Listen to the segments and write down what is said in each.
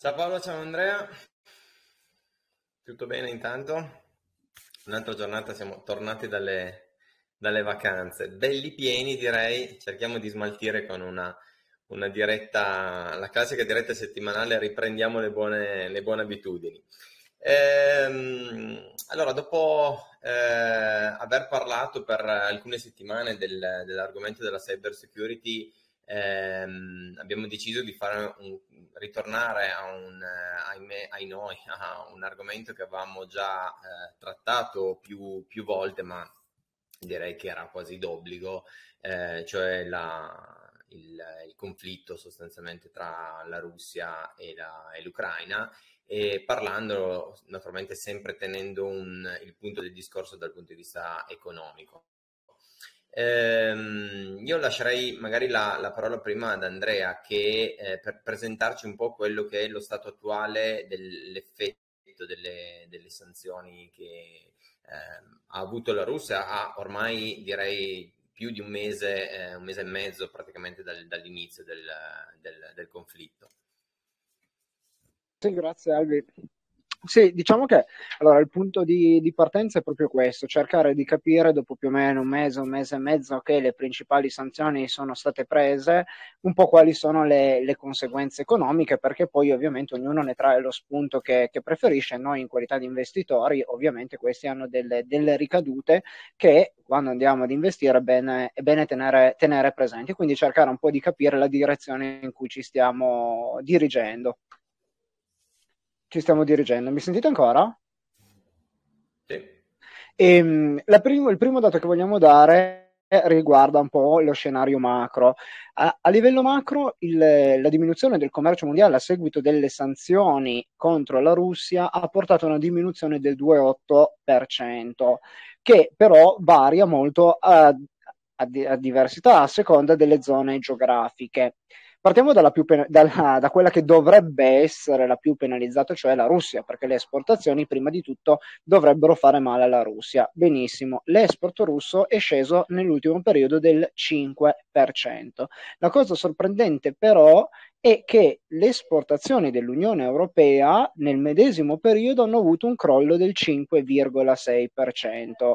Ciao Paolo, ciao Andrea. Tutto bene intanto? Un'altra giornata, siamo tornati dalle, dalle vacanze. Belli pieni direi, cerchiamo di smaltire con una, una diretta, la classica diretta settimanale, riprendiamo le buone, le buone abitudini. Ehm, allora, dopo eh, aver parlato per alcune settimane del, dell'argomento della cyber security, ehm, abbiamo deciso di un, ritornare a un, eh, ahimè, ai noi, a un argomento che avevamo già eh, trattato più, più, volte, ma direi che era quasi d'obbligo, eh, cioè la, il, il, conflitto sostanzialmente tra la Russia e, la, e l'Ucraina e parlando naturalmente sempre tenendo un, il punto del discorso dal punto di vista economico. Ehm, io lascerei magari la, la, parola prima ad Andrea che eh, per presentarci un po' quello che è lo stato attuale dell'effetto delle, delle sanzioni che eh, ha avuto la Russia, ha ormai direi più di un mese, eh, un mese e mezzo praticamente dal, dall'inizio del, del, del conflitto. Sì, grazie Albi. Sì, diciamo che allora, il punto di, di, partenza è proprio questo, cercare di capire dopo più o meno un mese, un mese e mezzo che le principali sanzioni sono state prese, un po' quali sono le, le conseguenze economiche, perché poi ovviamente ognuno ne trae lo spunto che, che preferisce. Noi in qualità di investitori ovviamente questi hanno delle, delle ricadute che quando andiamo ad investire è bene, è bene tenere, tenere presenti, quindi cercare un po' di capire la direzione in cui ci stiamo dirigendo ci stiamo dirigendo. Mi sentite ancora? Sì. E, ehm, primo, il primo dato che vogliamo dare riguarda un po' lo scenario macro. A, a livello macro, il, la diminuzione del commercio mondiale a seguito delle sanzioni contro la Russia ha portato a una diminuzione del 2,8%, che però varia molto a, a, a diversità a seconda delle zone geografiche. Partiamo più, dalla, da quella che dovrebbe essere la più penalizzata, cioè la Russia, perché le esportazioni prima di tutto dovrebbero fare male alla Russia. Benissimo, l'export russo è sceso nell'ultimo periodo del 5%. La cosa sorprendente però è che le esportazioni dell'Unione Europea nel medesimo periodo hanno avuto un crollo del 5,6%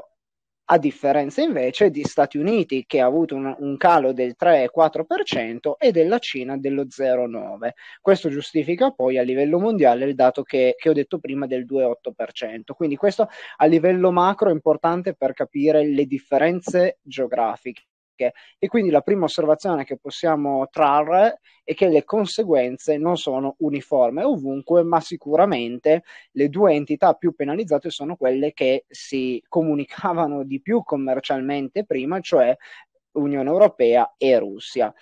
a differenza invece di Stati Uniti che ha avuto un, un calo del 3,4% e della Cina dello 0,9%. Questo giustifica poi a livello mondiale il dato che, che ho detto prima del 2,8%. Quindi questo a livello macro è importante per capire le differenze geografiche e quindi la prima osservazione che possiamo trarre è che le conseguenze non sono uniformi ovunque, ma sicuramente le due entità più penalizzate sono quelle che si comunicavano di più commercialmente prima, cioè Unione Europea e Russia.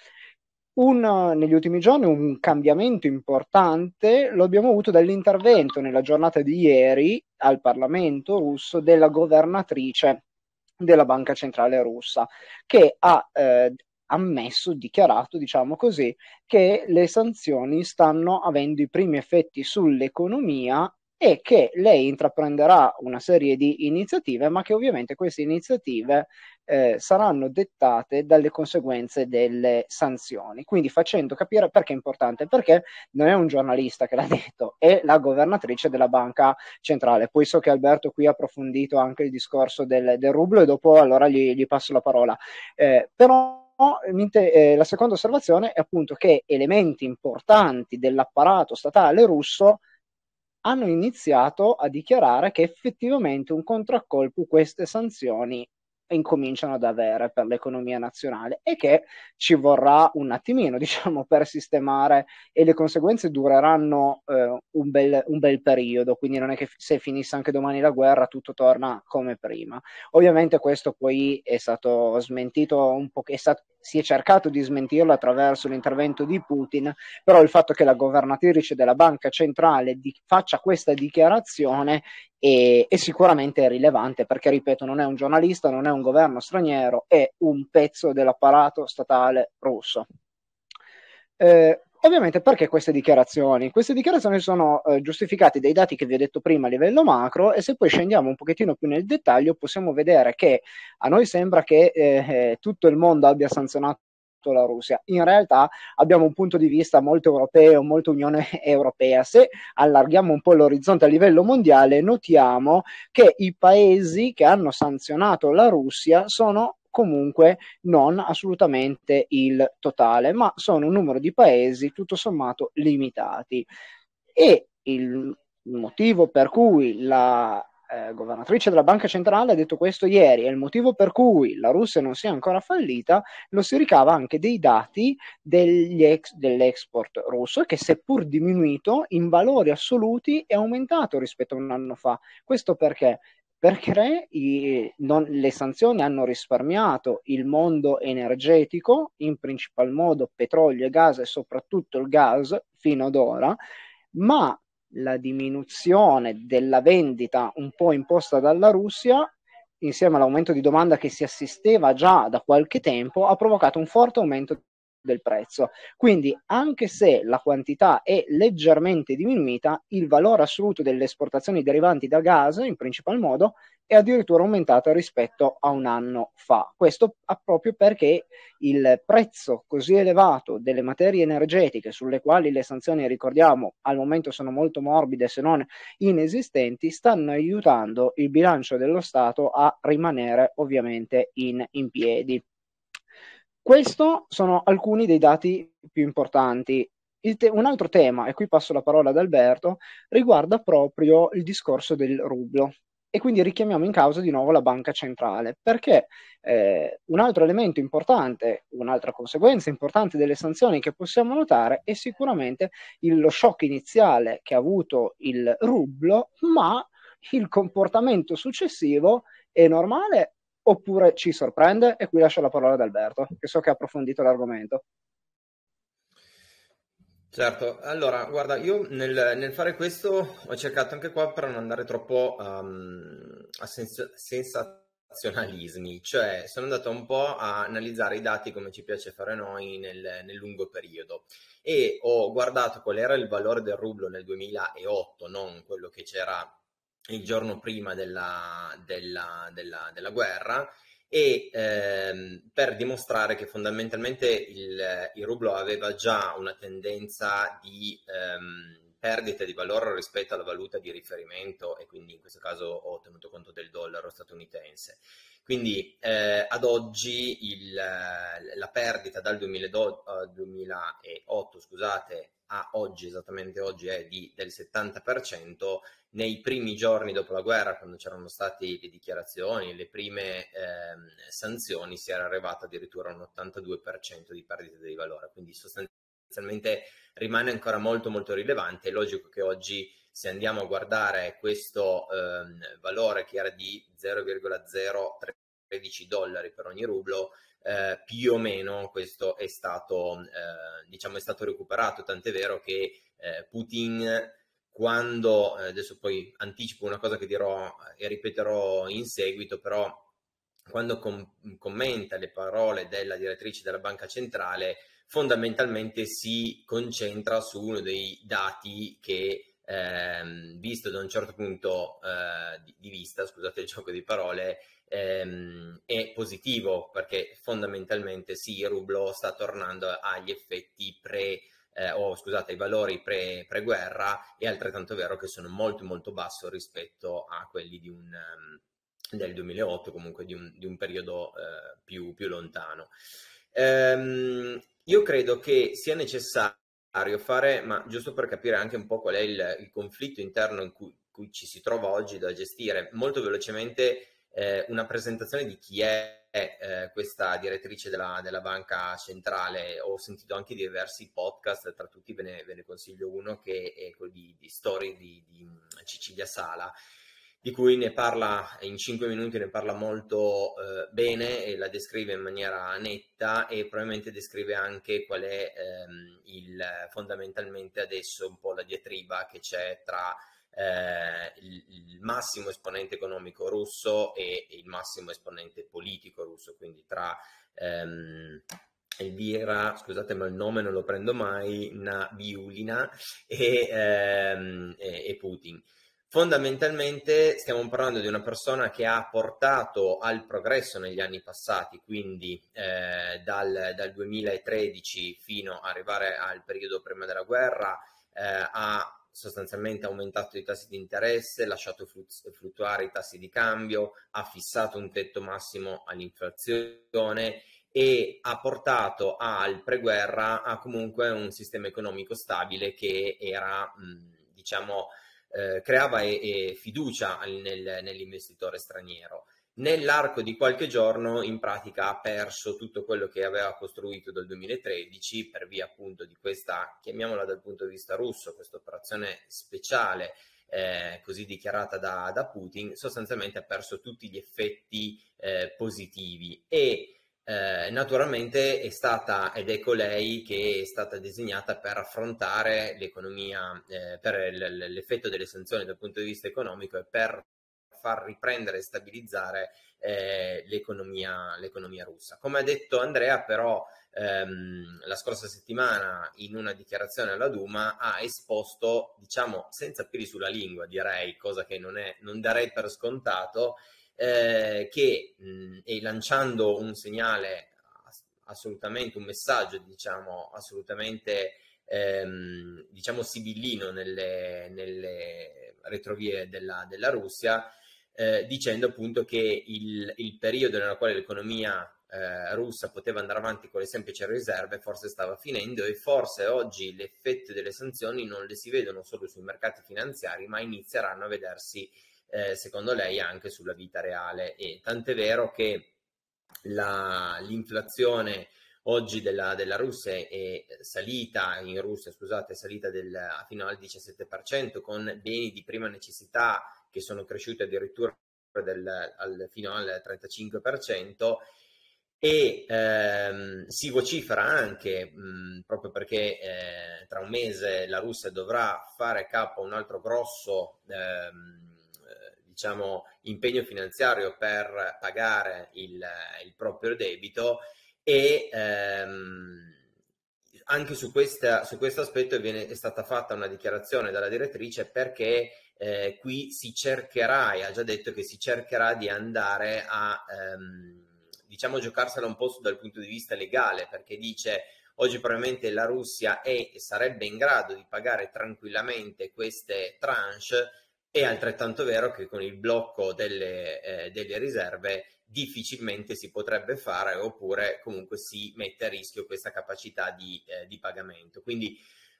Un, negli ultimi giorni un cambiamento importante lo abbiamo avuto dall'intervento nella giornata di ieri al Parlamento russo della governatrice della Banca Centrale Russa, che ha eh, ammesso, dichiarato, diciamo così, che le sanzioni stanno avendo i primi effetti sull'economia e che lei intraprenderà una serie di iniziative, ma che ovviamente queste iniziative eh, saranno dettate dalle conseguenze delle sanzioni. Quindi facendo capire perché è importante, perché non è un giornalista che l'ha detto, è la governatrice della banca centrale. Poi so che Alberto qui ha approfondito anche il discorso del, del rublo e dopo allora gli, gli passo la parola. Eh, però eh, la seconda osservazione è appunto che elementi importanti dell'apparato statale russo hanno iniziato a dichiarare che effettivamente un contraccolpo queste sanzioni incominciano ad avere per l'economia nazionale e che ci vorrà un attimino, diciamo, per sistemare e le conseguenze dureranno eh, un, bel, un, bel, periodo, quindi non è che se finisse anche domani la guerra tutto torna come prima. Ovviamente questo poi è stato smentito un po', è stato, si è cercato di smentirlo attraverso l'intervento di Putin, però il fatto che la governatrice della banca centrale di, faccia questa dichiarazione è, è, sicuramente rilevante perché, ripeto, non è un giornalista, non è un governo straniero, è un pezzo dell'apparato statale russo. Eh, ovviamente perché queste dichiarazioni? Queste dichiarazioni sono eh, giustificate dai dati che vi ho detto prima a livello macro e se poi scendiamo un pochettino più nel dettaglio possiamo vedere che a noi sembra che eh, tutto il mondo abbia sanzionato la Russia. In realtà abbiamo un punto di vista molto europeo, molto Unione Europea. Se allarghiamo un po' l'orizzonte a livello mondiale, notiamo che i paesi che hanno sanzionato la Russia sono comunque non assolutamente il totale, ma sono un numero di paesi tutto sommato limitati. E il motivo per cui la eh, governatrice della Banca Centrale ha detto questo ieri e il motivo per cui la Russia non sia ancora fallita lo si ricava anche dei dati ex, dell'export russo che seppur diminuito in valori assoluti è aumentato rispetto a un anno fa. Questo perché? perché i, non, le sanzioni hanno risparmiato il mondo energetico, in principal modo petrolio e gas e soprattutto il gas fino ad ora, ma la diminuzione della vendita un po' imposta dalla Russia, insieme all'aumento di domanda che si assisteva già da qualche tempo, ha provocato un forte aumento del prezzo. Quindi, anche se la quantità è leggermente diminuita, il valore assoluto delle esportazioni derivanti da gas, in principal modo, è addirittura aumentato rispetto a un anno fa. Questo proprio perché il prezzo così elevato delle materie energetiche, sulle quali le sanzioni, ricordiamo, al momento sono molto morbide se non inesistenti, stanno aiutando il bilancio dello Stato a rimanere ovviamente in, in piedi. Questi sono alcuni dei dati più importanti. Te- un altro tema, e qui passo la parola ad Alberto, riguarda proprio il discorso del rublo. E quindi richiamiamo in causa di nuovo la banca centrale, perché eh, un altro elemento importante, un'altra conseguenza importante delle sanzioni che possiamo notare è sicuramente il, lo shock iniziale che ha avuto il rublo, ma il comportamento successivo è normale oppure ci sorprende? E qui lascio la parola ad Alberto, che so che ha approfondito l'argomento. Certo, allora guarda, io nel, nel, fare questo ho cercato anche qua per non andare troppo um, a sens- sensazionalismi, cioè sono andato un po' a analizzare i dati come ci piace fare noi nel, nel lungo periodo e ho guardato qual era il valore del rublo nel 2008, non quello che c'era il giorno prima della, della, della, della guerra e ehm, per dimostrare che fondamentalmente il, il, rublo aveva già una tendenza di ehm, perdita di valore rispetto alla valuta di riferimento e quindi in questo caso ho tenuto conto del dollaro statunitense. Quindi eh, ad oggi il, la perdita dal 2008, 2008 scusate, a oggi, esattamente oggi, è di, del 70%. Nei primi giorni dopo la guerra, quando c'erano state le dichiarazioni, le prime ehm, sanzioni, si era arrivato addirittura a un 82% di perdita di valore. Quindi sostanzialmente rimane ancora molto molto rilevante. È logico che oggi se andiamo a guardare questo ehm, valore che era di 0,013 dollari per ogni rublo, eh, più o meno questo è stato, eh, diciamo, è stato recuperato, tant'è vero che eh, Putin quando, eh, adesso poi anticipo una cosa che dirò e ripeterò in seguito, però quando com- commenta le parole della direttrice della banca centrale, fondamentalmente si concentra su uno dei dati che, ehm, visto da un certo punto eh, di, vista, scusate il gioco di parole, ehm, è positivo perché fondamentalmente sì, il rublo sta tornando agli effetti pre- eh, o scusate, ai valori pre, guerra è altrettanto vero che sono molto molto basso rispetto a quelli di un, um, del 2008, comunque di un, di un periodo uh, più, più, lontano. Um, io credo che sia necessario fare, ma giusto per capire anche un po' qual è il, il conflitto interno in cui, cui ci si trova oggi da gestire, molto velocemente eh, una presentazione di chi è eh, questa direttrice della, della, banca centrale. Ho sentito anche diversi podcast, tra tutti ve ne, ve ne consiglio uno che è quello di, di Story di, di Cecilia Sala di cui ne parla in 5 minuti, ne parla molto eh, bene e la descrive in maniera netta e probabilmente descrive anche qual è ehm, il, fondamentalmente adesso un po' la diatriba che c'è tra eh, il, il, massimo esponente economico russo e il massimo esponente politico russo, quindi tra ehm, Elvira, scusate ma il nome non lo prendo mai, Nabiulina e, ehm, e, e Putin. Fondamentalmente stiamo parlando di una persona che ha portato al progresso negli anni passati, quindi eh, dal, dal, 2013 fino ad arrivare al periodo prima della guerra, eh, ha sostanzialmente aumentato i tassi di interesse, lasciato fluttuare i tassi di cambio, ha fissato un tetto massimo all'inflazione e ha portato al preguerra a comunque un sistema economico stabile che era, mh, diciamo, eh, creava e, e fiducia nel, nell'investitore straniero. Nell'arco di qualche giorno, in pratica, ha perso tutto quello che aveva costruito dal 2013 per via appunto di questa, chiamiamola dal punto di vista russo, questa operazione speciale eh, così dichiarata da, da, Putin, sostanzialmente ha perso tutti gli effetti eh, positivi e eh, naturalmente è stata ed è colei che è stata disegnata per affrontare l'economia, eh, per l'effetto delle sanzioni dal punto di vista economico e per far riprendere e stabilizzare eh, l'economia, l'economia, russa. Come ha detto Andrea, però, ehm, la scorsa settimana in una dichiarazione alla Duma ha esposto, diciamo, senza peli sulla lingua, direi, cosa che non, è, non darei per scontato, eh, che mh, e lanciando un segnale assolutamente, un messaggio diciamo assolutamente ehm, diciamo sibillino nelle, nelle retrovie della, della Russia, eh, dicendo appunto che il, il, periodo nel quale l'economia eh, russa poteva andare avanti con le semplici riserve forse stava finendo e forse oggi gli effetti delle sanzioni non le si vedono solo sui mercati finanziari ma inizieranno a vedersi eh, secondo lei anche sulla vita reale. E tant'è vero che la, l'inflazione oggi della, della, Russia è salita, in Russia scusate, è salita del, fino al 17% con beni di prima necessità che sono cresciuti addirittura del, al, fino al 35% e ehm, si vocifera anche, mh, proprio perché eh, tra un mese la Russia dovrà fare capo a un altro grosso ehm, diciamo, impegno finanziario per pagare il, il proprio debito e ehm, anche su, questa, su, questo aspetto viene, è stata fatta una dichiarazione dalla direttrice perché eh, qui si cercherà, e ha già detto che si cercherà di andare a, ehm, diciamo, giocarsela un po' dal punto di vista legale, perché dice oggi probabilmente la Russia è, sarebbe in grado di pagare tranquillamente queste tranche, è altrettanto vero che con il blocco delle, eh, delle riserve difficilmente si potrebbe fare oppure comunque si mette a rischio questa capacità di, eh, di pagamento. Quindi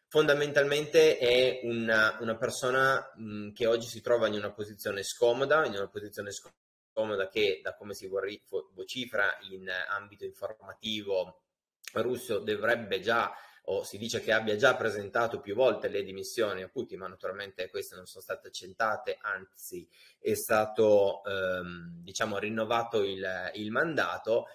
fondamentalmente è una, una persona mh, che oggi si trova in una posizione scomoda, in una posizione scomoda che da come si vocifera in ambito informativo russo dovrebbe già o si dice che abbia già presentato più volte le dimissioni a Putin, ma naturalmente queste non sono state accentate, anzi è stato ehm, diciamo rinnovato il, il mandato.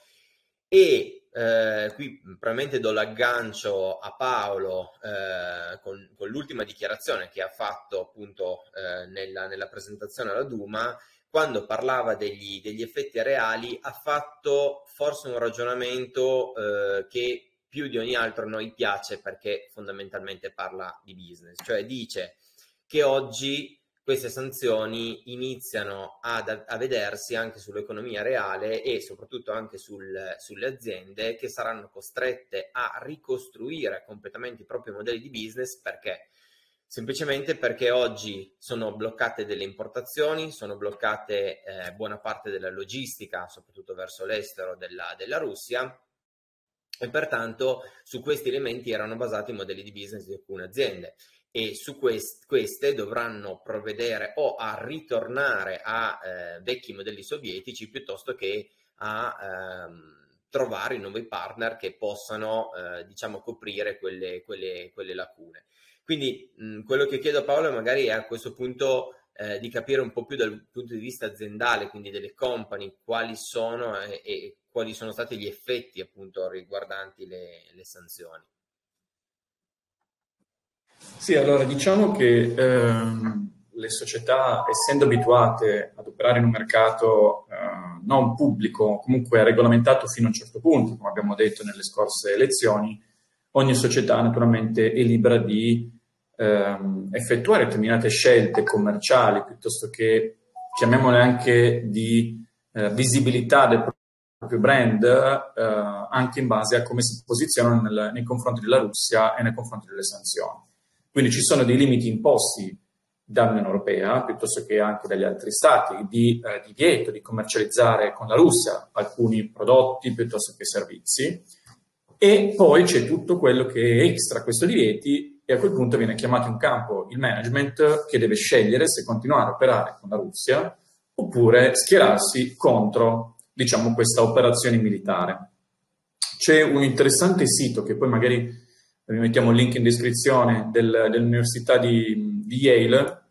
E eh, qui probabilmente do l'aggancio a Paolo eh, con, con, l'ultima dichiarazione che ha fatto appunto eh, nella, nella, presentazione alla Duma quando parlava degli, degli, effetti reali ha fatto forse un ragionamento eh, che più di ogni altro a noi piace perché fondamentalmente parla di business, cioè dice che oggi queste sanzioni iniziano ad, a vedersi anche sull'economia reale e soprattutto anche sul, sulle aziende che saranno costrette a ricostruire completamente i propri modelli di business perché? Semplicemente perché oggi sono bloccate delle importazioni, sono bloccate eh, buona parte della logistica, soprattutto verso l'estero della, della Russia e pertanto su questi elementi erano basati i modelli di business di alcune aziende e su quest- queste dovranno provvedere o a ritornare a eh, vecchi modelli sovietici piuttosto che a ehm, trovare nuovi partner che possano eh, diciamo coprire quelle, quelle, quelle lacune. Quindi mh, quello che chiedo a Paolo magari è a questo punto eh, di capire un po' più dal punto di vista aziendale, quindi delle company, quali sono e, e quali sono stati gli effetti appunto riguardanti le, le sanzioni. Sì, allora diciamo che ehm, le società, essendo abituate ad operare in un mercato eh, non pubblico, comunque regolamentato fino a un certo punto, come abbiamo detto nelle scorse elezioni, ogni società naturalmente è libera di ehm, effettuare determinate scelte commerciali piuttosto che, chiamiamole anche di eh, visibilità del proprio brand, eh, anche in base a come si posizionano nel, nei confronti della Russia e nei confronti delle sanzioni. Quindi ci sono dei limiti imposti dall'Unione Europea, piuttosto che anche dagli altri stati, di eh, divieto di commercializzare con la Russia alcuni prodotti piuttosto che servizi. E poi c'è tutto quello che è extra questo divieti e a quel punto viene chiamato in campo il management che deve scegliere se continuare a operare con la Russia oppure schierarsi contro, diciamo, questa operazione militare. C'è un interessante sito che poi magari vi mettiamo il link in descrizione del, dell'Università di, di, Yale,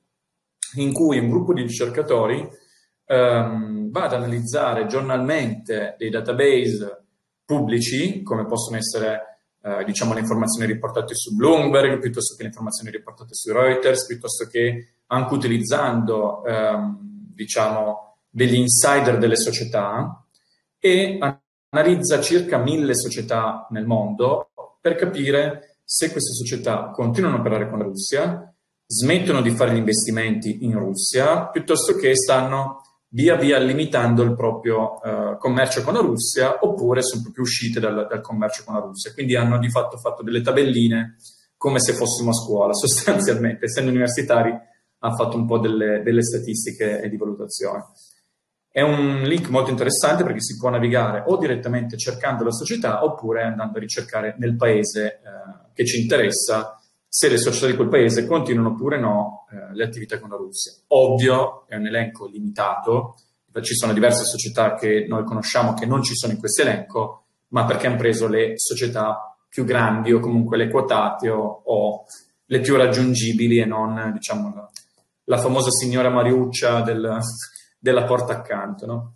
in cui un gruppo di ricercatori um, va ad analizzare giornalmente dei database pubblici, come possono essere uh, diciamo, le informazioni riportate su Bloomberg, piuttosto che le informazioni riportate su Reuters, piuttosto che anche utilizzando um, diciamo, degli insider delle società e analizza circa mille società nel mondo per capire se queste società continuano a operare con la Russia, smettono di fare gli investimenti in Russia, piuttosto che stanno via via limitando il proprio uh, commercio con la Russia oppure sono proprio uscite dal, dal, commercio con la Russia. Quindi hanno di fatto fatto delle tabelline come se fossimo a scuola, sostanzialmente, essendo universitari, hanno fatto un po' delle, delle statistiche e di valutazione. È un link molto interessante perché si può navigare o direttamente cercando la società oppure andando a ricercare nel paese eh, che ci interessa se le società di quel paese continuano oppure no eh, le attività con la Russia. Ovvio, è un elenco limitato, ci sono diverse società che noi conosciamo che non ci sono in questo elenco, ma perché hanno preso le società più grandi o comunque le quotate o, o le più raggiungibili e non, diciamo, la, la famosa signora Mariuccia del, della porta accanto. No?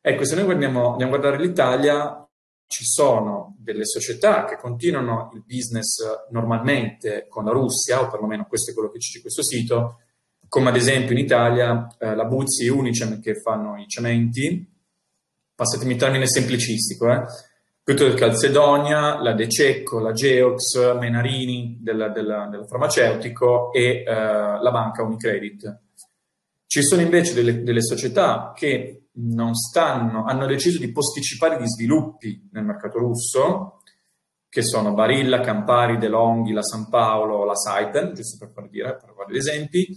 Ecco, se noi guardiamo, andiamo a guardare l'Italia, ci sono delle società che continuano il business normalmente con la Russia, o perlomeno questo è quello che su questo sito, come ad esempio in Italia eh, la Buzzi e Unicem che fanno i cementi, passatemi il termine semplicistico, eh, piuttosto che Calcedonia, la De Cecco, la Geox, Menarini del, del, del farmaceutico e eh, la banca Unicredit. Ci sono invece delle, delle società che stanno, hanno deciso di posticipare gli sviluppi nel mercato russo, che sono Barilla, Campari, De Longhi, la San Paolo, la Saipem, giusto per far dire, per fare gli esempi,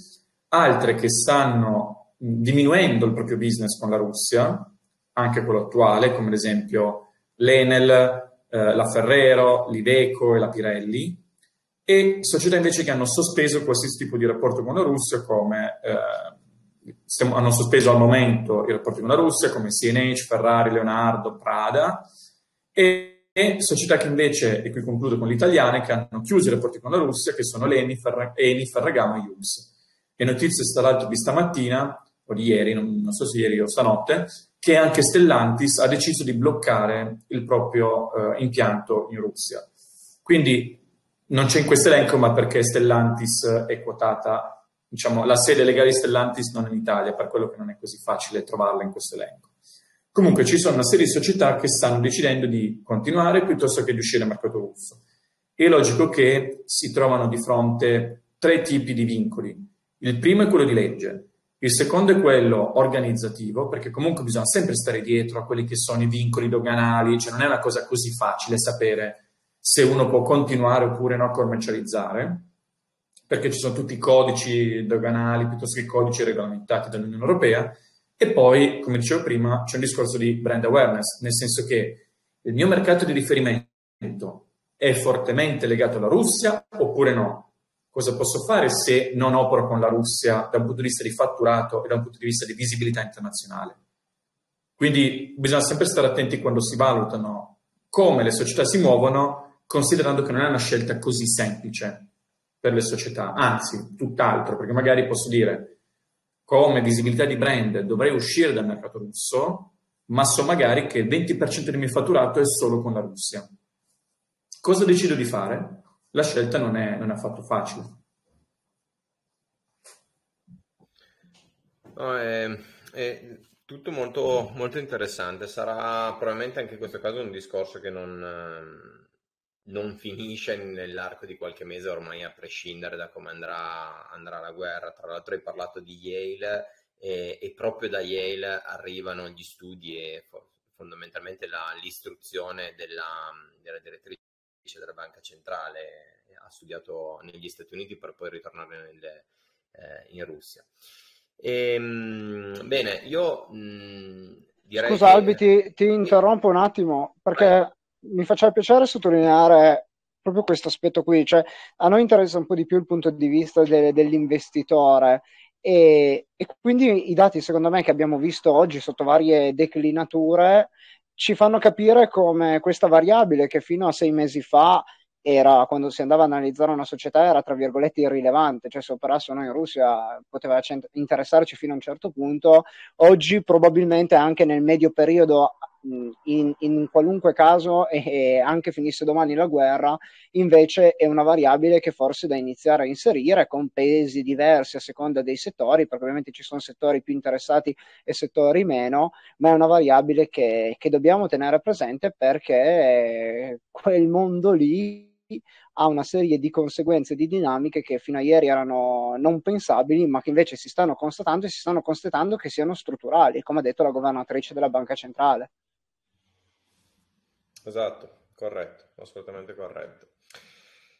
altre che stanno diminuendo il proprio business con la Russia, anche quello attuale, come ad esempio l'Enel, eh, la Ferrero, l'Iveco e la Pirelli, e società invece che hanno sospeso qualsiasi tipo di rapporto con la Russia come eh, stiamo, hanno sospeso al momento i rapporti con la Russia come CNH, Ferrari, Leonardo, Prada e, e società che invece, e qui concludo con le italiane, che hanno chiuso i rapporti con la Russia che sono l'Eni, Ferra, Eni, Ferragamo e Ius. E notizie stallate di stamattina o di ieri, non, non, so se ieri o stanotte, che anche Stellantis ha deciso di bloccare il proprio eh, impianto in Russia. Quindi non c'è in questo elenco, ma perché Stellantis è quotata diciamo, la sede legale Stellantis non è in Italia, per quello che non è così facile trovarla in questo elenco. Comunque ci sono una serie di società che stanno decidendo di continuare piuttosto che di uscire dal mercato russo. È logico che si trovano di fronte tre tipi di vincoli. Il primo è quello di legge, il secondo è quello organizzativo, perché comunque bisogna sempre stare dietro a quelli che sono i vincoli doganali, cioè non è una cosa così facile sapere se uno può continuare oppure no a commercializzare perché ci sono tutti i codici doganali piuttosto che codici regolamentati dall'Unione Europea. E poi, come dicevo prima, c'è un discorso di brand awareness, nel senso che il mio mercato di riferimento è fortemente legato alla Russia oppure no? Cosa posso fare se non opero con la Russia da un punto di vista di fatturato e da un punto di vista di visibilità internazionale? Quindi bisogna sempre stare attenti quando si valutano come le società si muovono, considerando che non è una scelta così semplice per le società, anzi, tutt'altro, perché magari posso dire come visibilità di brand dovrei uscire dal mercato russo, ma so magari che il 20% del mio fatturato è solo con la Russia. Cosa decido di fare? La scelta non è, non è affatto facile. No, è, è, tutto molto, molto interessante. Sarà probabilmente anche in questo caso un discorso che non non finisce nell'arco di qualche mese ormai a prescindere da come andrà, andrà la guerra. Tra l'altro hai parlato di Yale e, e proprio da Yale arrivano gli studi e fondamentalmente la, l'istruzione della, della direttrice della banca centrale ha studiato negli Stati Uniti per poi ritornare nelle, eh, in Russia. E, ehm, mh, bene, io mh, direi. Scusa, che... Albi, ti, ti, interrompo un attimo perché Vai. Mi faceva piacere sottolineare proprio questo aspetto qui. Cioè, a noi interessa un po' di più il punto di vista de, dell'investitore. E, e, quindi i dati, secondo me, che abbiamo visto oggi sotto varie declinature ci fanno capire come questa variabile che fino a sei mesi fa era, quando si andava a analizzare una società era tra virgolette irrilevante, cioè se operasse o no in Russia poteva cent- interessarci fino a un certo punto, oggi probabilmente anche nel medio periodo in, in, qualunque caso e anche finisse domani la guerra, invece è una variabile che forse da iniziare a inserire con pesi diversi a seconda dei settori, perché ovviamente ci sono settori più interessati e settori meno, ma è una variabile che, che dobbiamo tenere presente perché quel mondo lì ha una serie di conseguenze, di dinamiche che fino a ieri erano non pensabili, ma che invece si stanno constatando e si stanno constatando che siano strutturali, come ha detto la governatrice della Banca Centrale. Esatto, corretto, assolutamente corretto.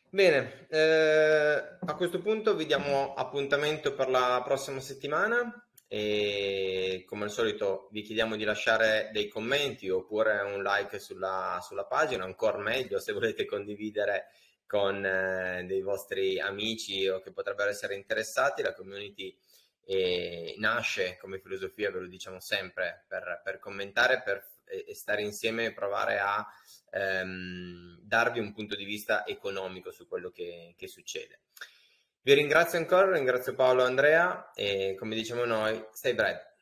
Bene, eh, a questo punto vi diamo appuntamento per la prossima settimana e come al solito vi chiediamo di lasciare dei commenti oppure un like sulla, sulla pagina, ancora meglio se volete condividere con eh, dei vostri amici o che potrebbero essere interessati, la community eh, nasce come filosofia, ve lo diciamo sempre, per, per commentare, per e, stare insieme e provare a ehm, darvi un punto di vista economico su quello che, che succede. Vi ringrazio ancora, ringrazio Paolo e Andrea e come diciamo noi, stay bread.